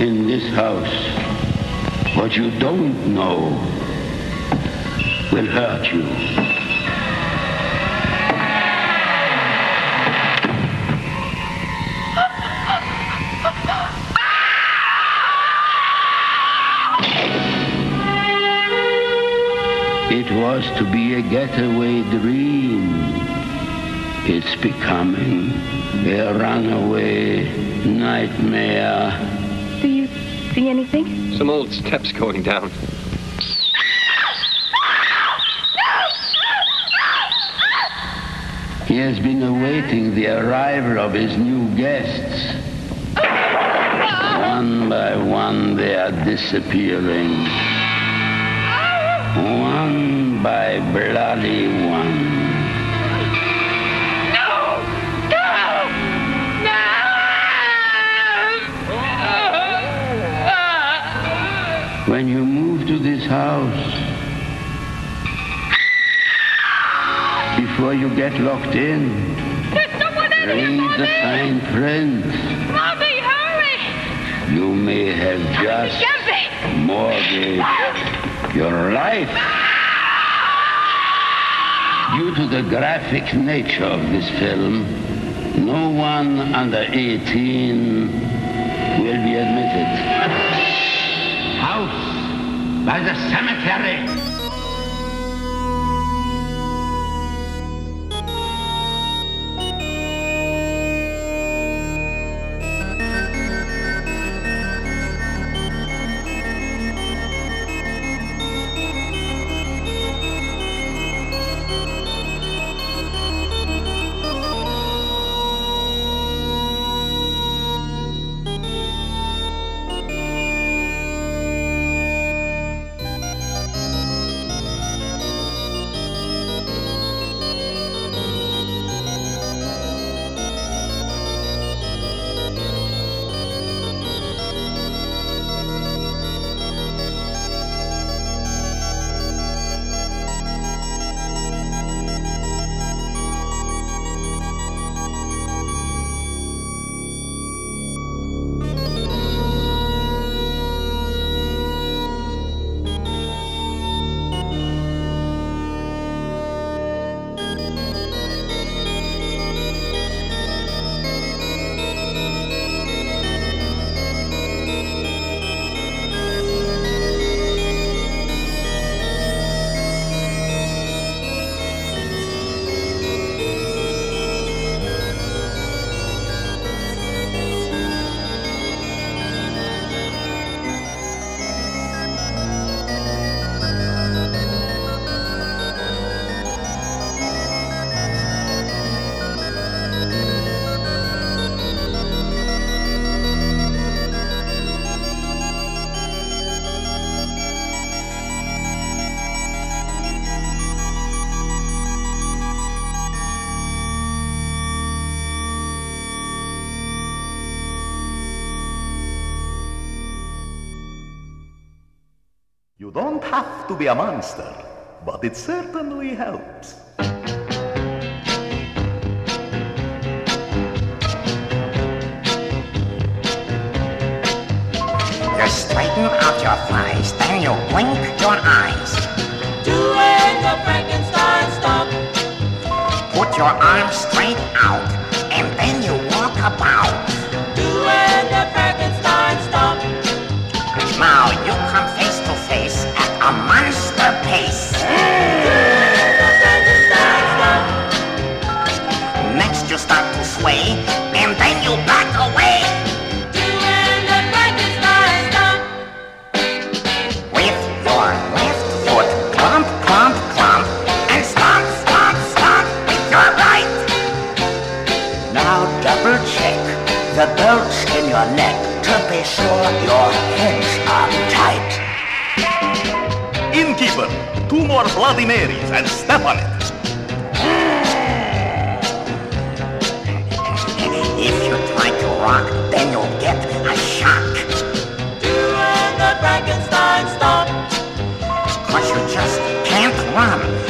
in this house. What you don't know will hurt you. It was to be a getaway dream. It's becoming a runaway nightmare. Do you see anything? Some old steps going down. He has been awaiting the arrival of his new guests. One by one, they are disappearing. One by bloody one. Before you get locked in, There's someone in here, the Mommy! fine print. Mommy, hurry! You may have just Get mortgaged your life. Due to the graphic nature of this film, no one under 18 will be admitted. House by the cemetery. You don't have to be a monster, but it certainly helps. You straighten out your thighs, then you blink your eyes. Doing the Frankenstein stomp. Put your arms straight out, and then you walk about. Your heads are tight. Innkeeper, two more Bloody Marys and step on it. If you try to rock, then you'll get a shock. Doing the Frankenstein stomp. Cause you just can't run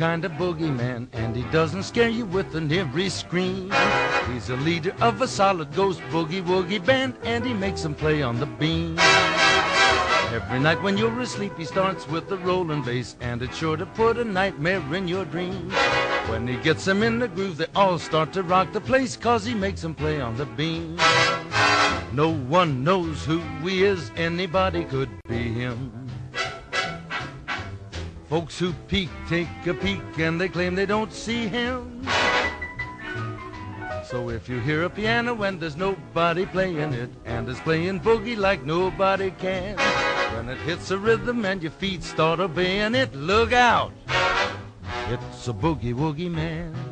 kind of boogeyman, and he doesn't scare you with an eerie scream. He's a leader of a solid ghost boogie woogie band, and he makes them play on the beam. Every night when you're asleep, he starts with a rolling bass, and it's sure to put a nightmare in your dreams. When he gets them in the groove, they all start to rock the place, cause he makes them play on the beam. No one knows who he is, anybody could be him. Folks who peek take a peek and they claim they don't see him. So if you hear a piano and there's nobody playing it, and it's playing boogie like nobody can, when it hits a rhythm and your feet start obeying it, look out! It's a boogie woogie man.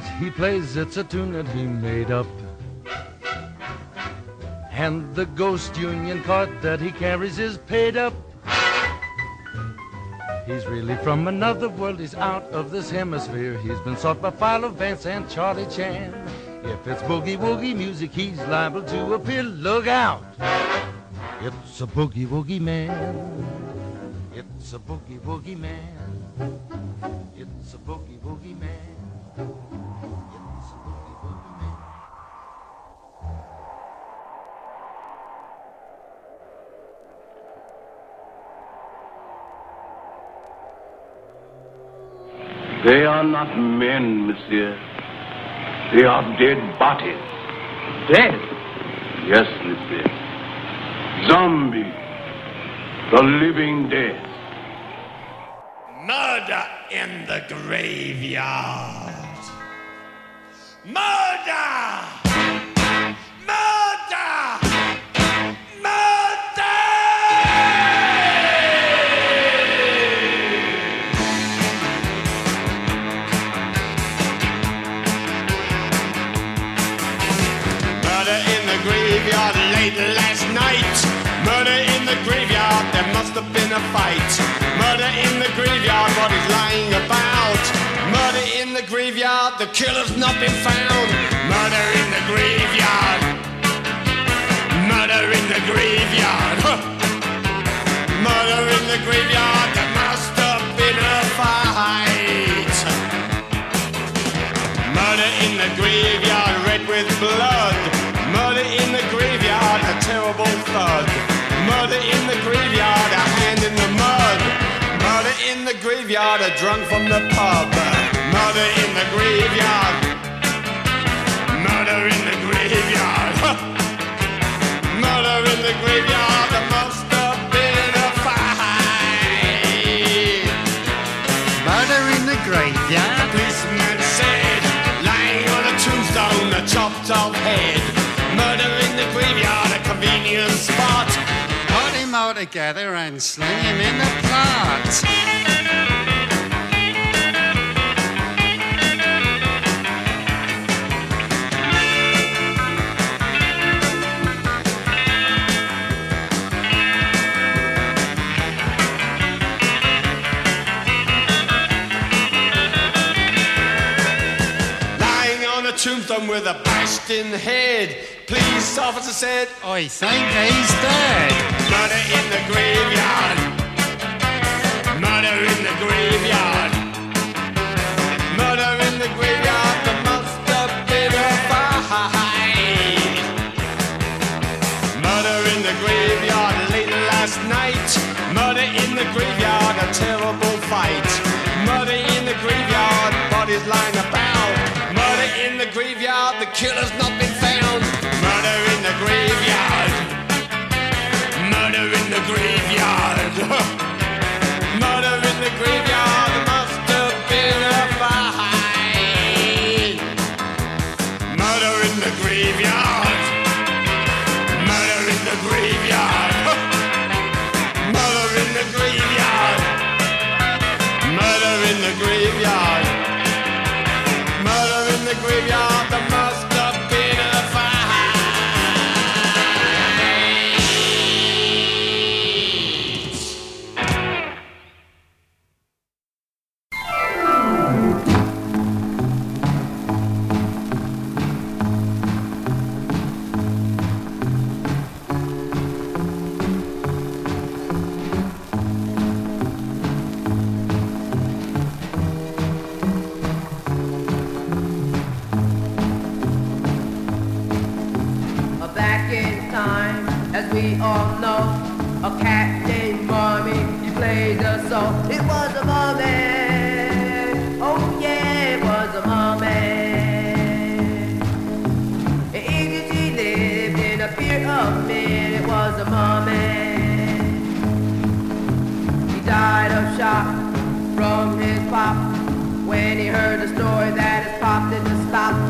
That he plays, it's a tune that he made up. And the ghost union card that he carries is paid up. He's really from another world, he's out of this hemisphere. He's been sought by Philo Vance and Charlie Chan. If it's boogie woogie music, he's liable to appear. Look out! It's a boogie woogie man. It's a boogie woogie man. It's a boogie They are not men, monsieur. They are dead bodies. Dead? Yes, monsieur. Zombies. The living dead. Murder in the graveyard. Murder! There must have been a fight. Murder in the graveyard, is lying about? Murder in the graveyard, the killer's not been found. Murder in the graveyard. Murder in the graveyard. Murder in the graveyard, there must have been a fight. Murder in the graveyard, red with blood. Murder in the graveyard, a terrible thud. Murder in the graveyard, a hand in the mud. Murder in the graveyard, a drunk from the pub. Murder in the graveyard. Murder in the graveyard. Murder in the graveyard, there must have been a fight. Murder in the graveyard. The policeman said, lying on a tombstone, a chopped off head. Murder in the graveyard, a convenient spot. All together and sling him in the plot. Tombstone with a bashed head. Police officer said, I think he's dead. Murder in the graveyard. Murder in the graveyard. Murder in the graveyard. Must have been a fight. Murder in the graveyard late last night. Murder in the graveyard. A terrible fight. Murder in the graveyard. Bodies lying about. Graveyard. The killer's not been found. Murder in the graveyard. Murder in the graveyard. Murder in the graveyard. We all know, a cat named Mommy, he played a song. It was a mommy. Oh yeah, it was a mommy. Even she lived in a pyramid. It was a mommy. He died of shock from his pop when he heard the story that his pop didn't stop.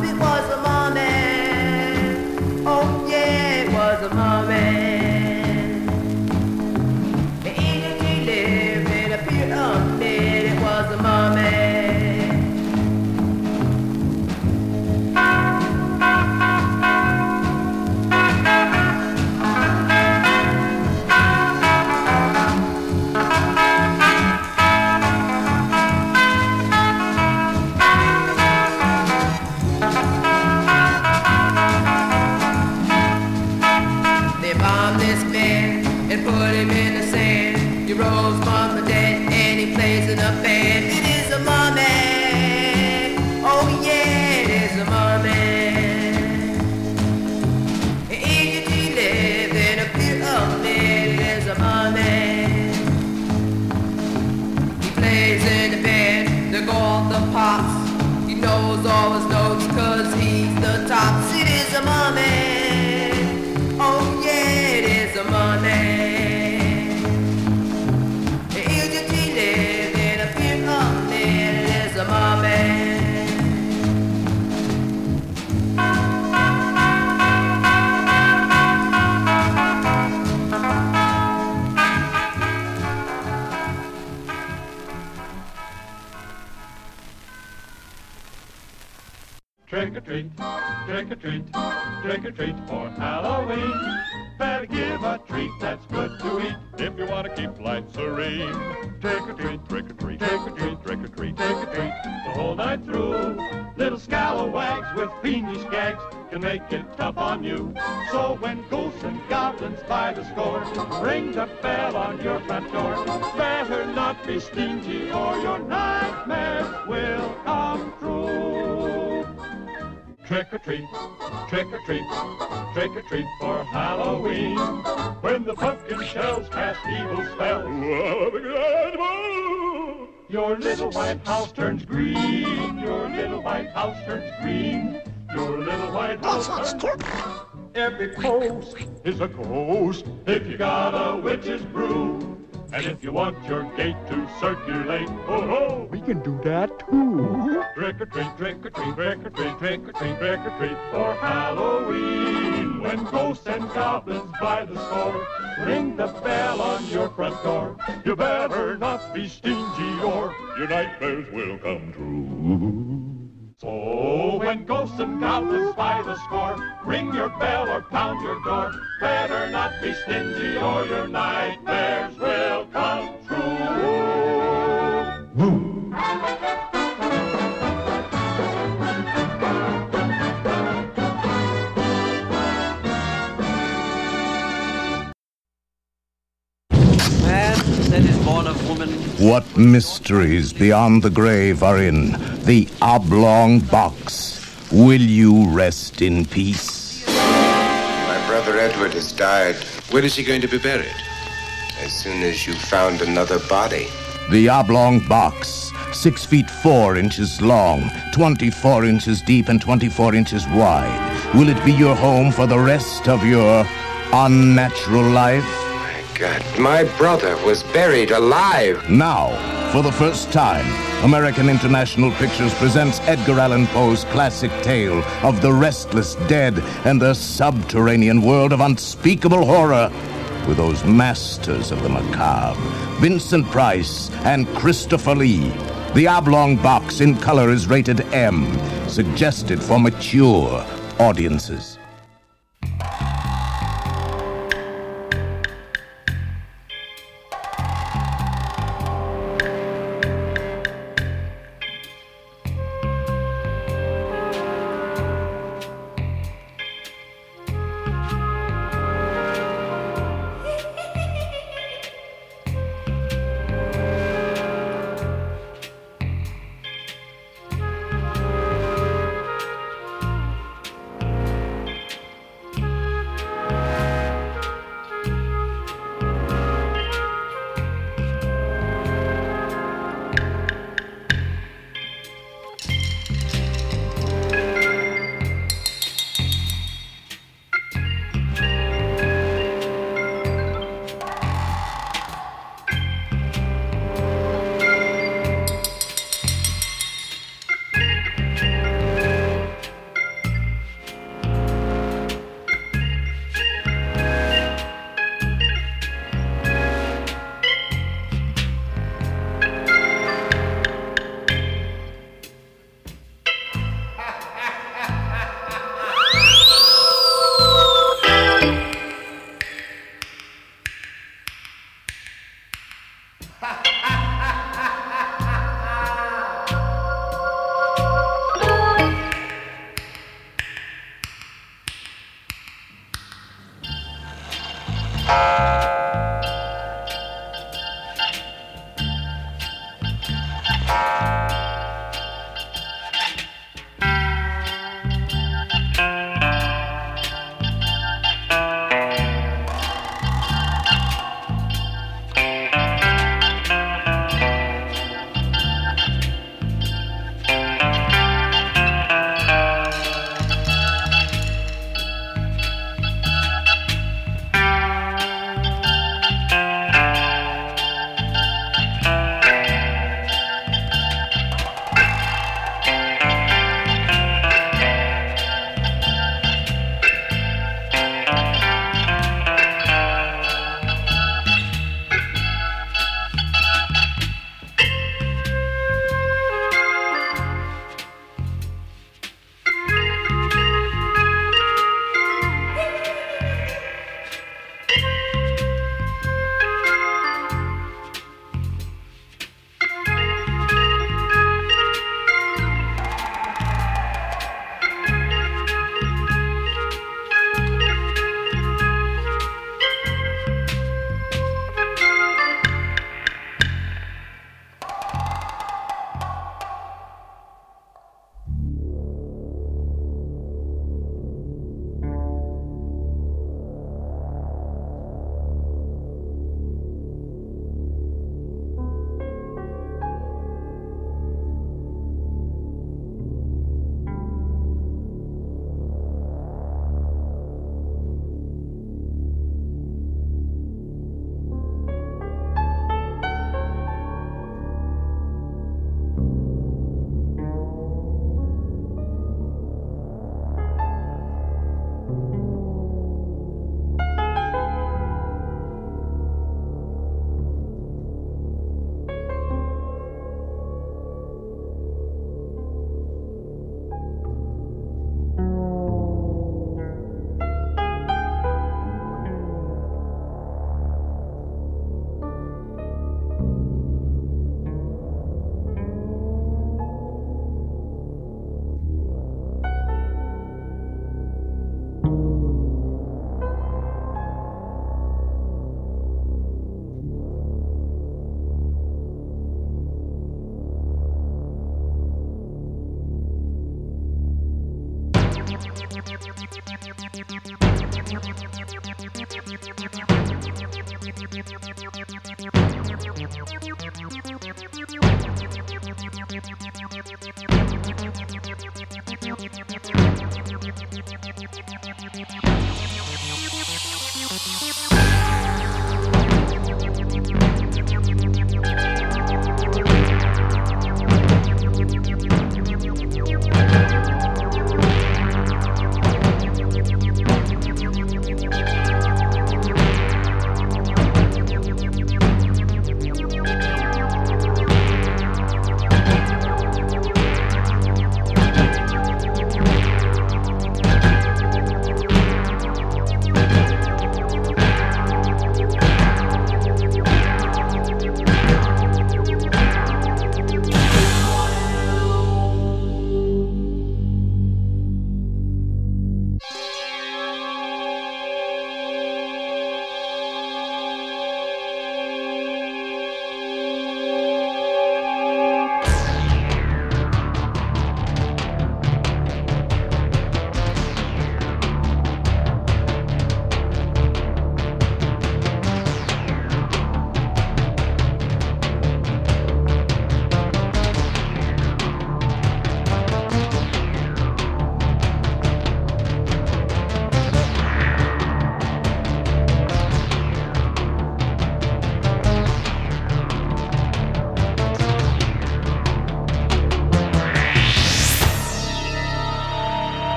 Trick or treat, trick or treat for Halloween. Better give a treat that's good to eat if you want to keep life serene. Trick or treat, trick or treat, trick or treat, trick or treat, trick or treat the whole night through. Little scalawags with fiendish gags can make it tough on you. So when ghosts and goblins by the score ring the bell on your front door, better not be stingy or your nightmares or treat, trick or treat, trick or treat for Halloween. When the pumpkin shells cast evil spells, your little white house turns green. Your little white house turns green. Your little white house turns Every post is a ghost if you got a witch's brew. And if you want your gate to circulate, oh ho, we can do that too. Trick or treat, trick or treat, trick or treat, trick or treat, trick or treat for Halloween. When ghosts and goblins by the score ring the bell on your front door, you better not be stingy or your nightmares will come true. So when ghosts and goblins by the score ring your bell or pound your door, better not be stingy or your nightmares What mysteries beyond the grave are in the oblong box? Will you rest in peace? My brother Edward has died. When is he going to be buried? As soon as you found another body. The oblong box, six feet four inches long, 24 inches deep, and 24 inches wide. Will it be your home for the rest of your unnatural life? God, my brother was buried alive. Now, for the first time, American International Pictures presents Edgar Allan Poe's classic tale of the restless dead and the subterranean world of unspeakable horror with those masters of the macabre, Vincent Price and Christopher Lee. The oblong box in color is rated M, suggested for mature audiences.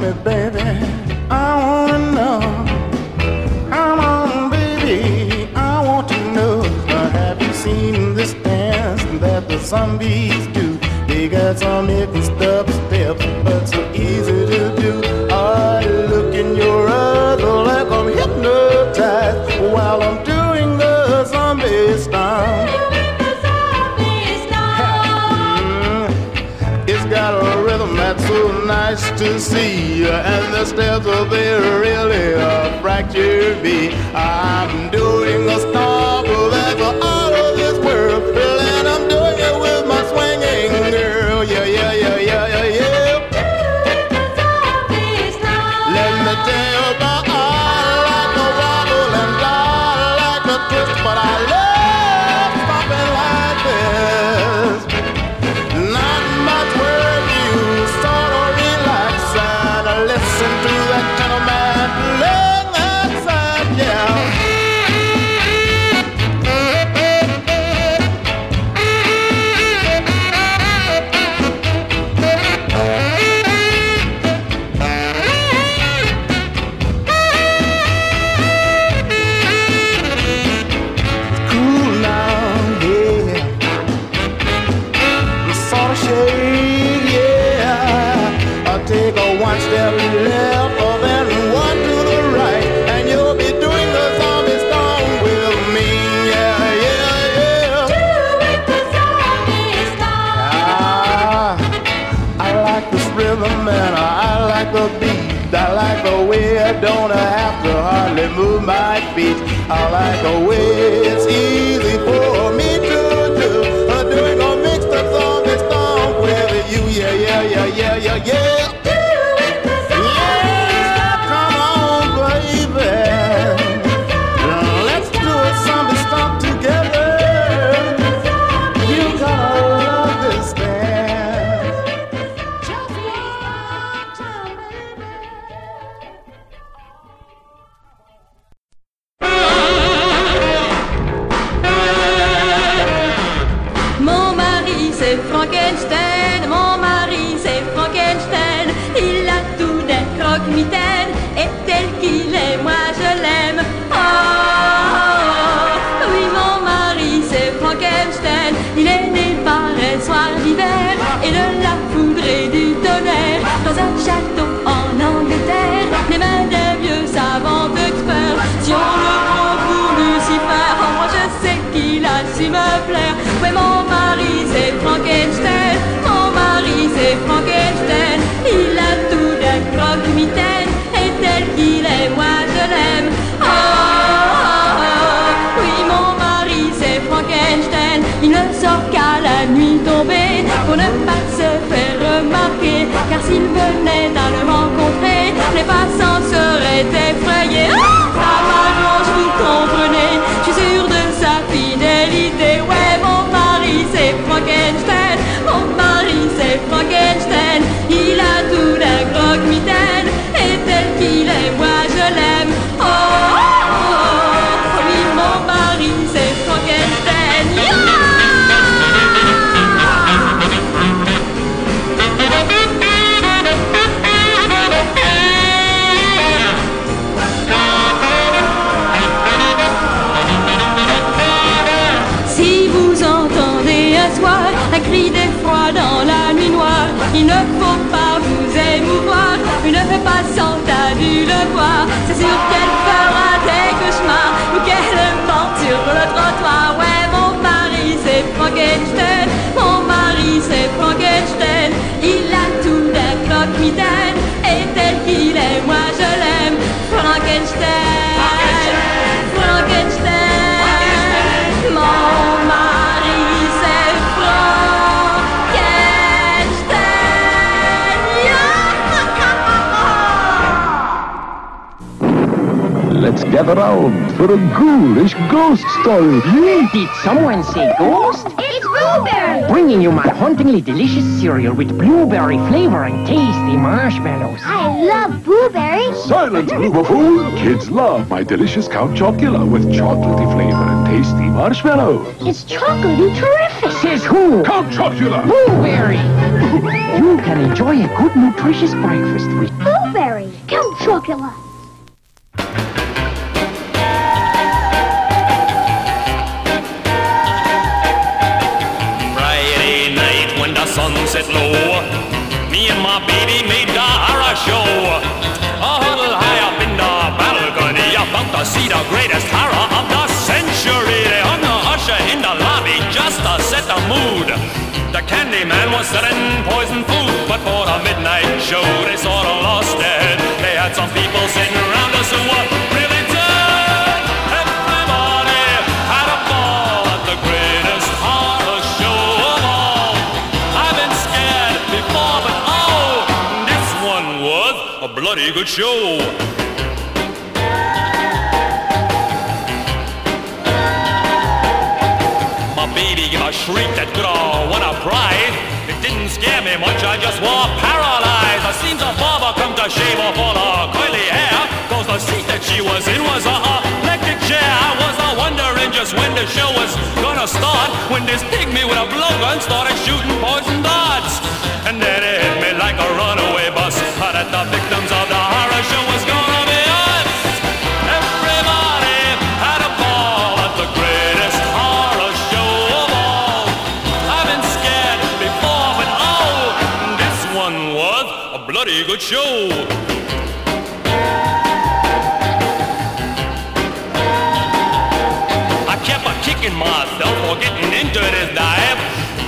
me, baby. I wanna know. Come on, baby. I want to know. Have you seen this dance that the zombies do? They got zombie the steps of oh, they're really a fractured beat. I'm doing the don't have to hardly move my feet. I like a way it's easy for me to do. I'm doing a mixed up song and stomp with you. Yeah, yeah, yeah, yeah, yeah, yeah. moi je l'aime. Oh, oh, oh, oui, mon mari, c'est Frankenstein. Il ne sort qu'à la nuit tombée pour ne pas se faire remarquer. Car s'il venait à le rencontrer, les passants seraient effrayés. gather round for a ghoulish ghost story. Did someone say ghost? It's Boo Berry! Bringing you my hauntingly delicious cereal with blueberry flavor and tasty marshmallows. I love blueberry. Silence, Blueberfool! Kids love my delicious Count Chocula with chocolatey flavor and tasty marshmallows. It's chocolatey terrific! Says who? Count Chocula! Boo Berry! you can enjoy a good nutritious breakfast with Boo Berry, Count Chocula. The sun set low, me and my baby made the horror show. A little high up in the balcony, about to see the greatest horror of the century. They hung the usher in the lobby just to set the mood. The candy man was selling poison food, but for the midnight show they sort of lost it. They had some people sitting around us who were show. My baby gave a shriek that could have won a prize. It didn't scare me much, I just was paralyzed. It seems a barber come to shave off all her curly hair. Cause the seat that she was in was a electric chair. I was a wondering just when the show was gonna start. When this pygmy with a blowgun started shooting poison darts. Show. I kept a kicking myself for getting into this dive.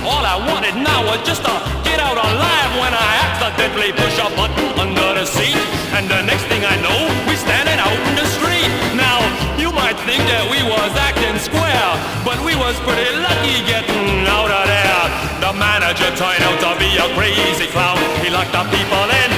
All I wanted now was just to get out alive when I accidentally push a button under the seat. And the next thing I know, we standing out in the street. Now, you might think that we was acting square, but we was pretty lucky getting out of there. The manager turned out to be a crazy clown. He locked the people in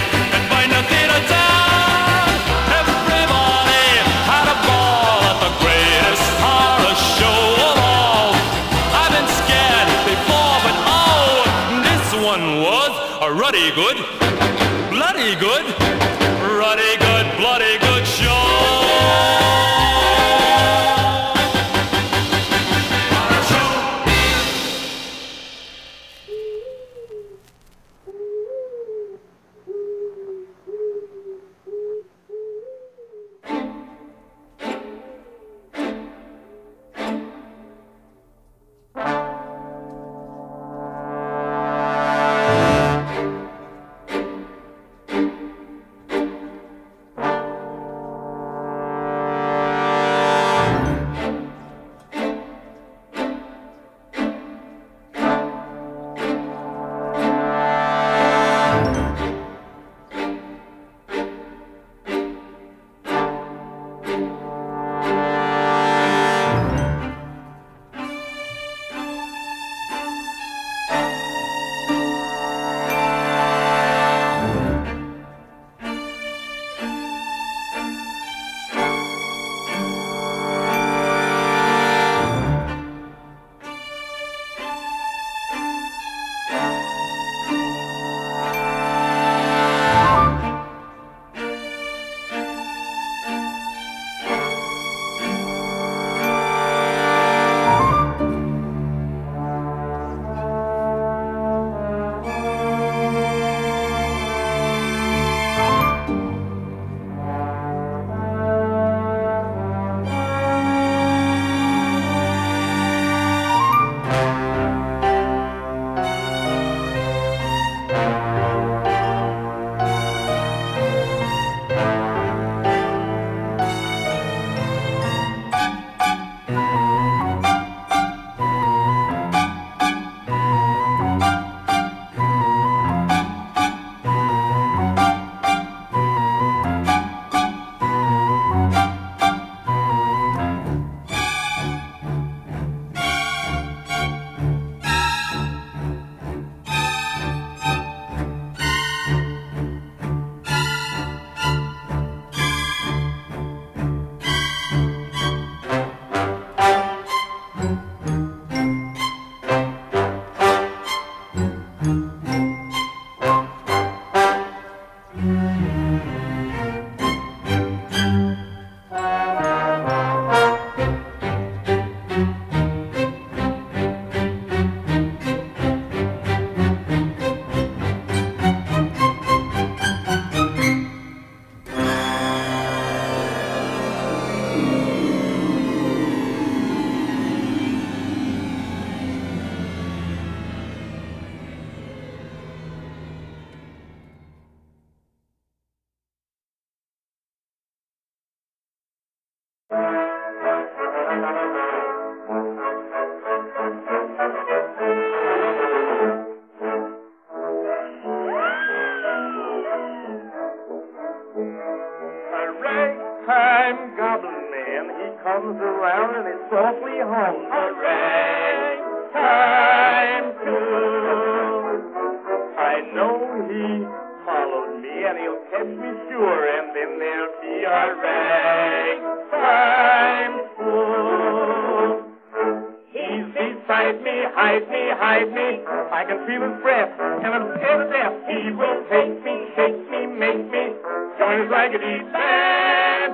His breath, and I'm scared to death. He will take me, shake me, make me join his raggedy band.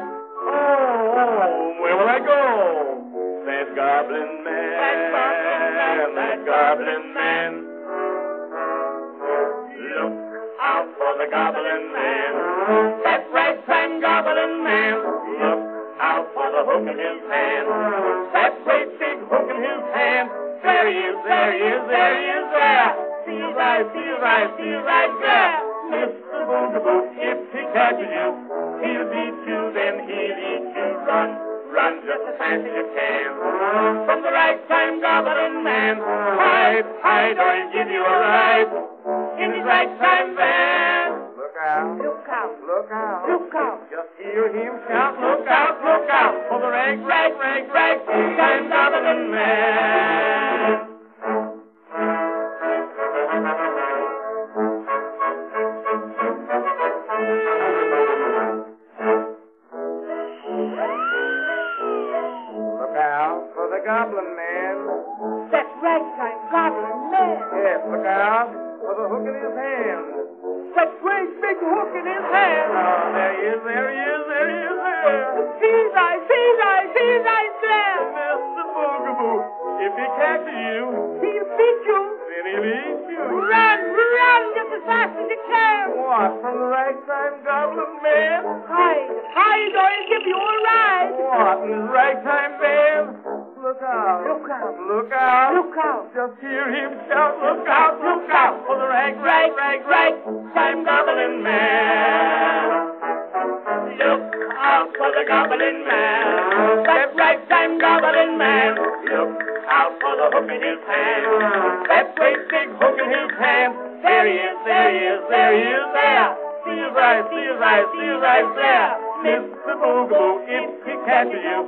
Oh, where will I go? That goblin man, that goblin man. Look out for the goblin man. That ragtime goblin man. Look out for the hook in his hand. That great big hook in his hand. There he is, there he is, there he is, there. See his eyes, see his eyes, see his eyes there. Mr. Boogaboo, if he catches you, he'll beat you, then he'll eat you. Run, run just as fast as you can. From the ragtime goblin man. Hide, hide, or he'll give you a ride in his ragtime van. Look out. Look out. Look out. Look out. Just hear him shout, That's ragtime goblin man. Yes, look out for the hook in his hand. That great big hook in his hand. Oh, there he is, there he is, there he is, there. Eyes, see his eyes, see his there. Mr. Boogaboo, if he catches you. Goblin man. That ragtime goblin man. Look out for the hook in his hand. That great big hook in his hand. There he is, there he is, there he is, there. See his eyes, see his eyes, see his eyes there. Mr. Boogaboo, if he catches you,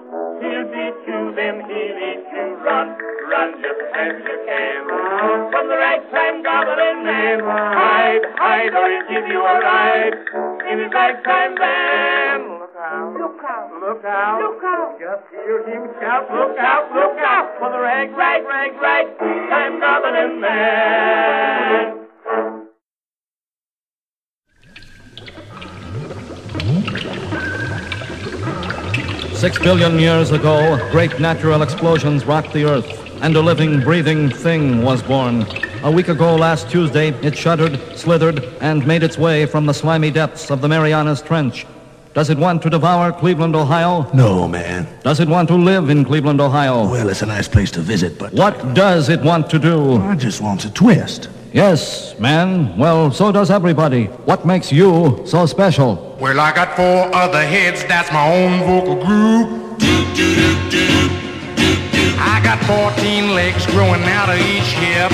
he'll beat you, then he'll eat you. Run, run just as you can. From the ragtime goblin man. Hide, hide, or he'll give you a ride in his ragtime van. Look out. Look out. Look out. Look out. Just hear him shout, look out, look out for the rag, rag, rag, rag, time goblin man. Six billion years ago, great natural explosions rocked the Earth, and a living, breathing thing was born. A week ago last Tuesday, it shuddered, slithered, and made its way from the slimy depths of the Marianas Trench. Does it want to devour Cleveland, Ohio? No, man. Does it want to live in Cleveland, Ohio? Well, it's a nice place to visit, but What uh, does it want to do? I just wants a twist. Yes, man. Well, so does everybody. What makes you so special? Well, I got four other heads, that's my own vocal group. I got 14 legs growing out of each hip.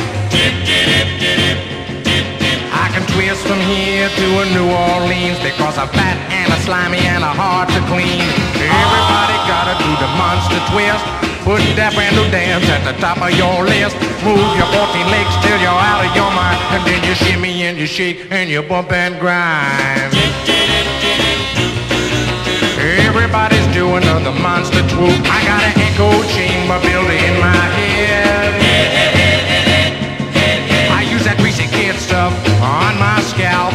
Twist from here to a New Orleans because I'm fat and a slimy and a hard to clean. Everybody gotta do the monster twist. Put that brand new dance at the top of your list. Move your 14 legs till you're out of your mind. And then you shimmy and you shake and you bump and grind. Everybody's doing the monster swoop. I got an echo chamber built in my head. I use that greasy kid stuff on my scalp.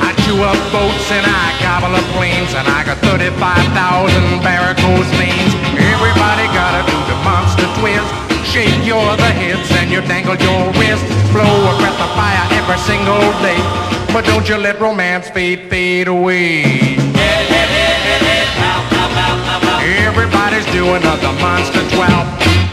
I chew up boats and I gobble up planes and I got 35,000 varicose veins. Everybody gotta do the monster twist. Shake your other hips and you dangle your wrist. Blow a breath of fire every single day. But don't you let romance fade, fade away. Everybody's doing the monster 12.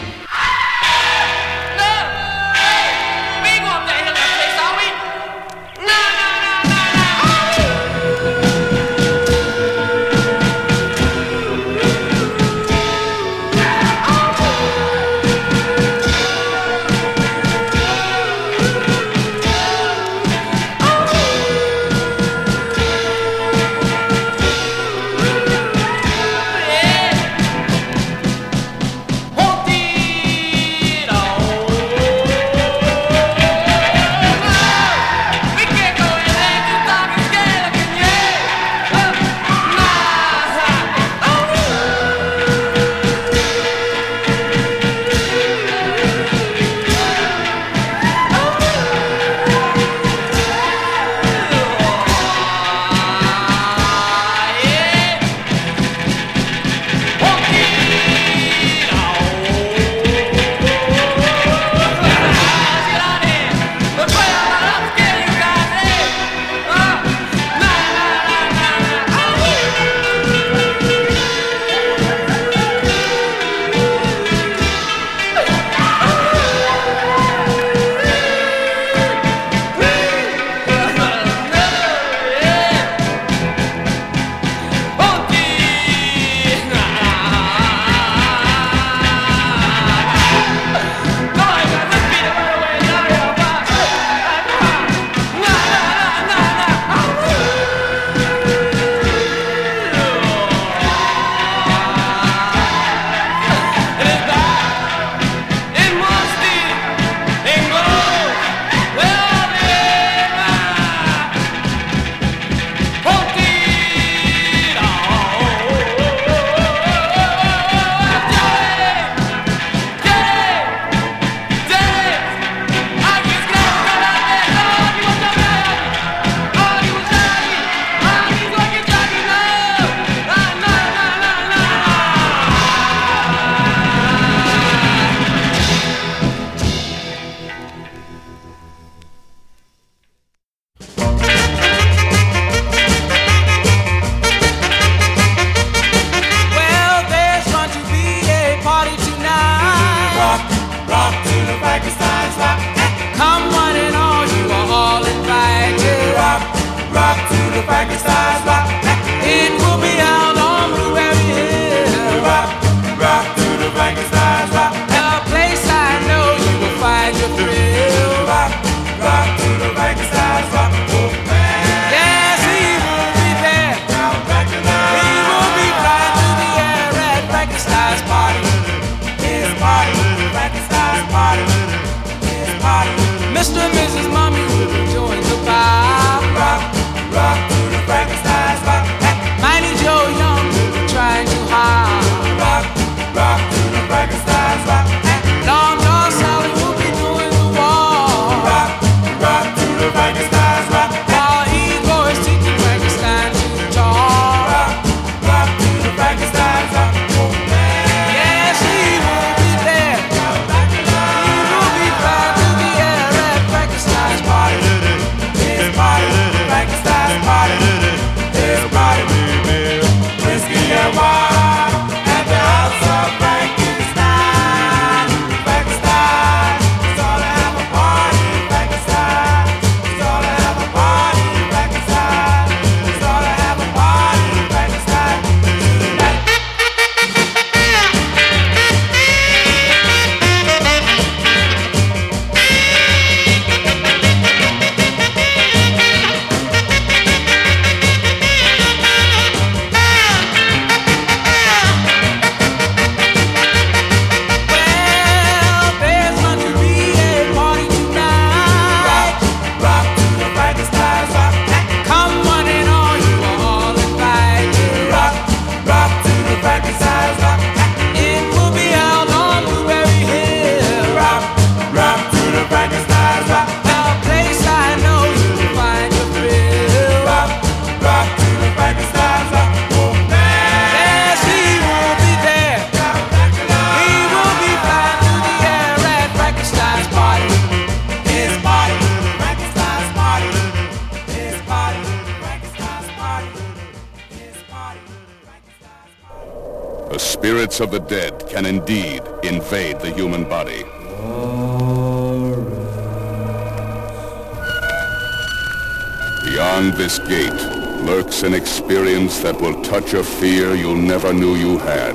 touch of fear you never knew you had.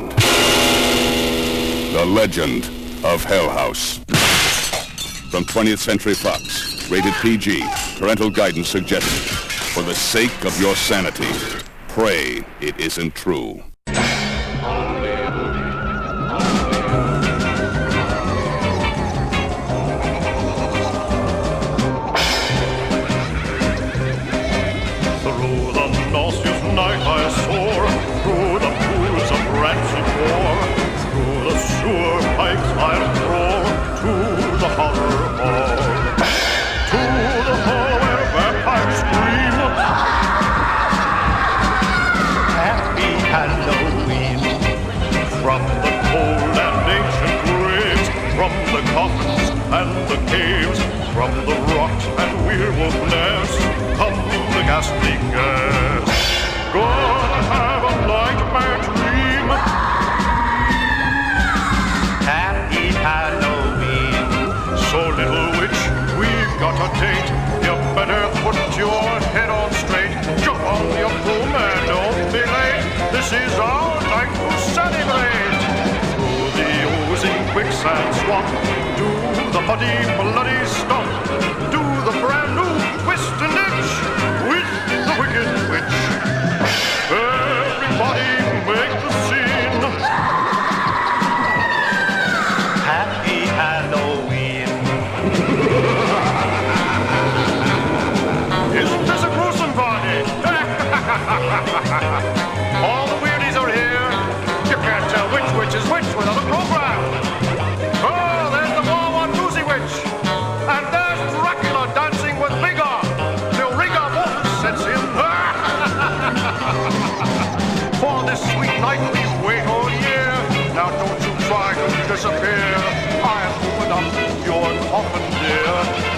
The Legend of Hell House. From 20th Century Fox, rated PG, parental guidance suggested. For the sake of your sanity, pray it isn't true. ghastly curse. God, have a nightmare dream. Happy Halloween. So, little witch, we've got a date. You better put your head on straight. Jump on your broom and don't be late. This is our night to celebrate. Through the oozing quicksand swamp, do the muddy, bloody stomp. excuses.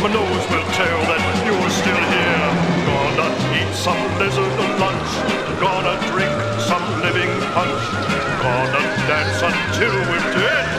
My nose will tell that you're still here. Gonna eat some lizard of lunch. Gonna drink some living punch. Gonna dance until we're dead.